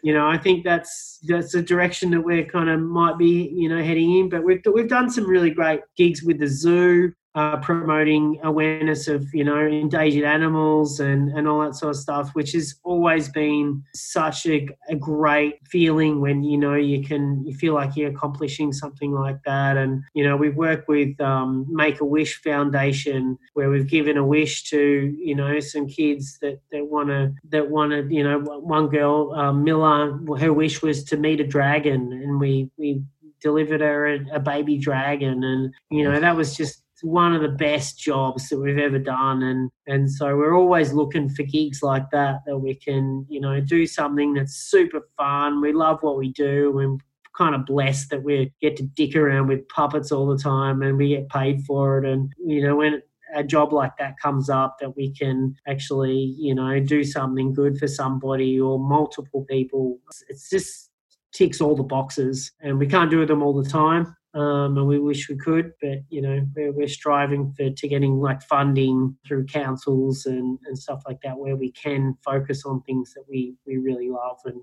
you know, I think that's that's a direction that we're kind of might be you know heading in. But we've we've done some really great gigs with the zoo uh, promoting awareness of you know endangered animals and and all that sort of stuff, which has always been such a, a great feeling when you know you can you feel like you're accomplishing something like that. And you know we've worked with um, Make a Wish Foundation where we've given a wish to you know some kids that that want to that wanted you know one girl um, Miller her wish was to meet a dragon and we we delivered her a, a baby dragon and you know that was just one of the best jobs that we've ever done and and so we're always looking for gigs like that that we can you know do something that's super fun. We love what we do and we're kind of blessed that we get to dick around with puppets all the time and we get paid for it. And you know when a job like that comes up that we can actually you know do something good for somebody or multiple people it's just ticks all the boxes and we can't do them all the time um, and we wish we could, but you know we're, we're striving for to getting like funding through councils and, and stuff like that where we can focus on things that we we really love and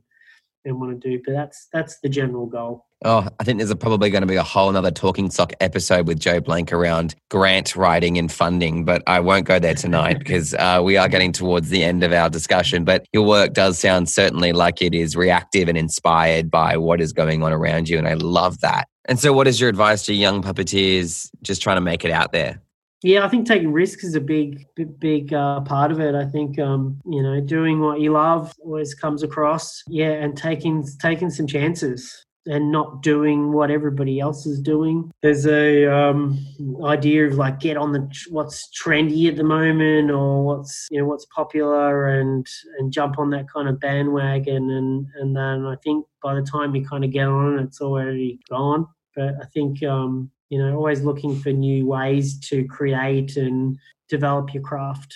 and want to do. But that's that's the general goal. Oh, I think there's a, probably going to be a whole another Talking Sock episode with Joe Blank around grant writing and funding, but I won't go there tonight because uh, we are getting towards the end of our discussion. But your work does sound certainly like it is reactive and inspired by what is going on around you. And I love that. And so, what is your advice to young puppeteers just trying to make it out there? Yeah, I think taking risks is a big, big, big uh, part of it. I think um, you know doing what you love always comes across. Yeah, and taking taking some chances and not doing what everybody else is doing. There's a um, idea of like get on the what's trendy at the moment or what's you know what's popular and and jump on that kind of bandwagon and and then I think by the time you kind of get on it's already gone. But I think um, you know always looking for new ways to create and develop your craft.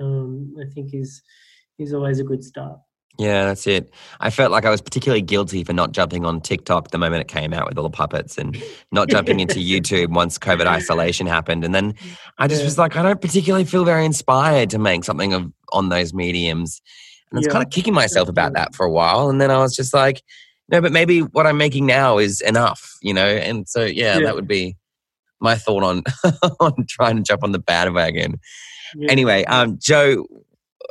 Um, I think is is always a good start. Yeah, that's it. I felt like I was particularly guilty for not jumping on TikTok the moment it came out with all the puppets and not jumping into YouTube once COVID isolation happened. And then I just yeah. was like, I don't particularly feel very inspired to make something of on those mediums. And I was yeah. kind of kicking myself about that for a while. And then I was just like, no, but maybe what I'm making now is enough, you know? And so, yeah, yeah. that would be my thought on on trying to jump on the bandwagon. Anyway, um, Joe,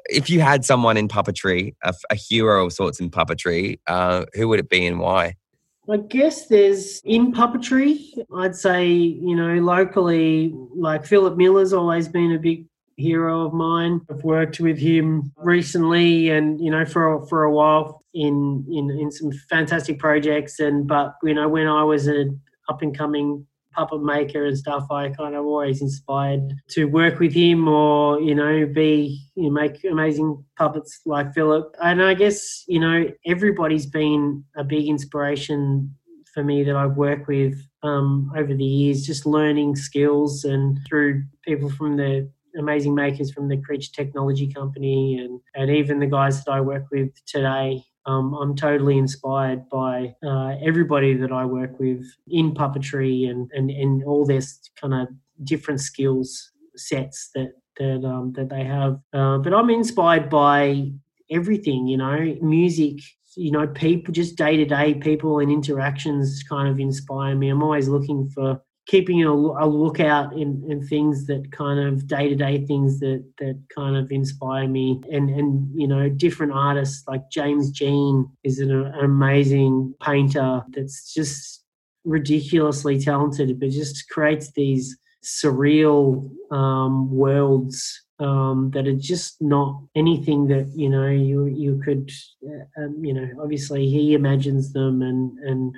if you had someone in puppetry, a, a hero of sorts in puppetry, uh, who would it be and why? I guess there's in puppetry, I'd say, you know, locally, like Philip Miller's always been a big hero of mine. I've worked with him recently and, you know, for, for a while in, in, in some fantastic projects. And, but, you know, when I was an up and coming puppet maker and stuff, I kind of always inspired to work with him or, you know, be, you know, make amazing puppets like Philip. And I guess, you know, everybody's been a big inspiration for me that I've worked with um, over the years, just learning skills and through people from the amazing makers from the Creature Technology Company and, and even the guys that I work with today um, I'm totally inspired by uh, everybody that I work with in puppetry and, and, and all their kind of different skills sets that that um, that they have. Uh, but I'm inspired by everything, you know, music, you know, people, just day to day people and interactions kind of inspire me. I'm always looking for keeping a, a lookout in, in things that kind of day to day things that that kind of inspire me, and and you know different artists like James Jean is an, an amazing painter that's just ridiculously talented, but just creates these surreal um, worlds um, that are just not anything that you know you you could uh, um, you know obviously he imagines them and and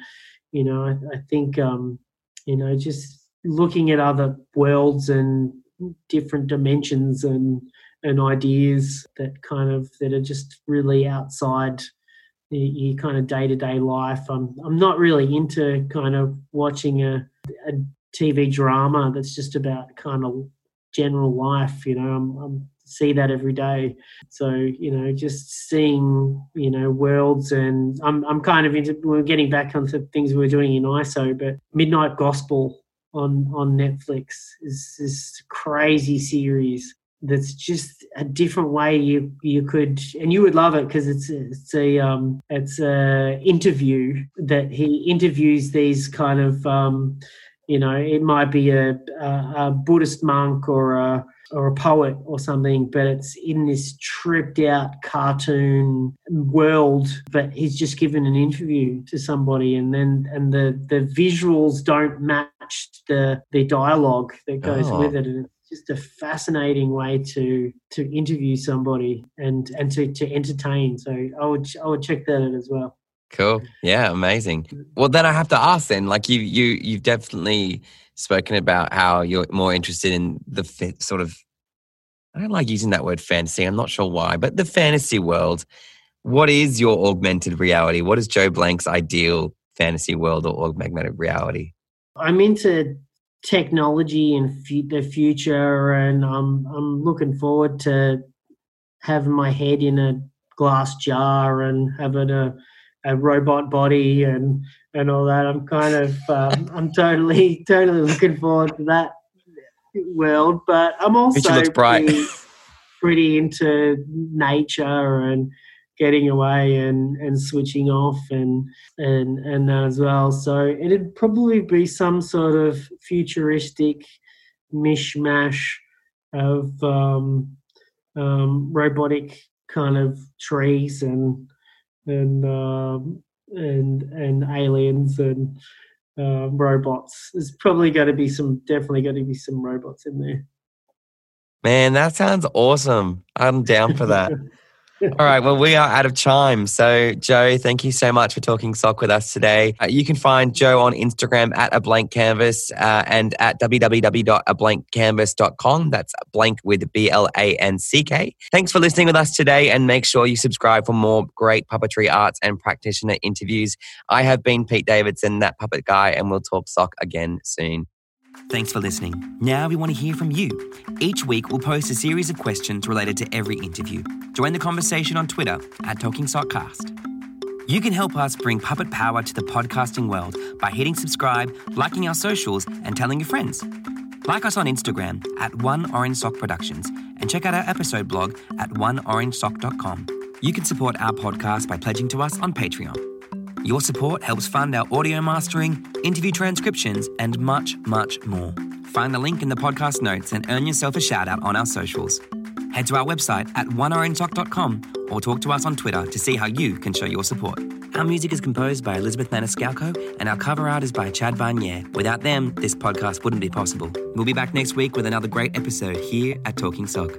you know I, I think um, you know just looking at other worlds and different dimensions and and ideas that kind of that are just really outside your kind of day-to-day life. I'm i'm not really into kind of watching a, a tv drama that's just about kind of general life you know i'm, I'm see that every day. So you know, just seeing you know worlds, and I'm I'm kind of into. We're getting back onto things we were doing in ISO, but Midnight Gospel on on Netflix is this crazy series that's just a different way you you could and you would love it because it's it's a um it's a interview that he interviews these kind of um you know, it might be a, a, a Buddhist monk or a or a poet or something, but it's in this tripped out cartoon world. But he's just given an interview to somebody, and then and the the visuals don't match the the dialogue that goes Oh. with it, and it's just a fascinating way to to interview somebody and and to to entertain. So I would I would check that out as well. Cool. Yeah, amazing. Well, then I have to ask then, like you, you, you've definitely spoken about how you're more interested in the fa- sort of, I don't like using that word fantasy. I'm not sure why, but the fantasy world. What is your augmented reality? What is Joe Blank's ideal fantasy world or augmented reality? I'm into technology and fu- the future, and I'm I'm looking forward to having my head in a glass jar and having a, a robot body and and all that. I'm kind of um, I'm totally totally looking forward to that world, but I'm also pretty, pretty into nature and getting away and, and switching off and and and that as well. So it'd probably be some sort of futuristic mishmash of um, um, robotic kind of trees and and um, and and aliens and uh, robots. There's probably going to be some, definitely going to be some robots in there. Man, that sounds awesome. I'm down for that. All right. Well, we are out of time. So, Joe, thank you so much for talking sock with us today. Uh, you can find Joe on Instagram at a blank canvas uh, and at www.ablanckcanvas.com. That's blank with B L A N C K. Thanks for listening with us today and make sure you subscribe for more great puppetry arts and practitioner interviews. I have been Pete Davidson, that puppet guy, and we'll talk sock again soon. Thanks for listening. Now we want to hear from you. Each week, we'll post a series of questions related to every interview. Join the conversation on Twitter at Talking Sockcast. You can help us bring puppet power to the podcasting world by hitting subscribe, liking our socials, and telling your friends. Like us on Instagram at One Orange Sock Productions and check out our episode blog at oneorangesock.com. You can support our podcast by pledging to us on Patreon. Your support helps fund our audio mastering, interview transcriptions, and much, much more. Find the link in the podcast notes and earn yourself a shout out on our socials. Head to our website at oneorangesock.com or talk to us on Twitter to see how you can show your support. Our music is composed by Elizabeth Maniscalco and our cover art is by Chad Barnier. Without them, this podcast wouldn't be possible. We'll be back next week with another great episode here at Talking Sock.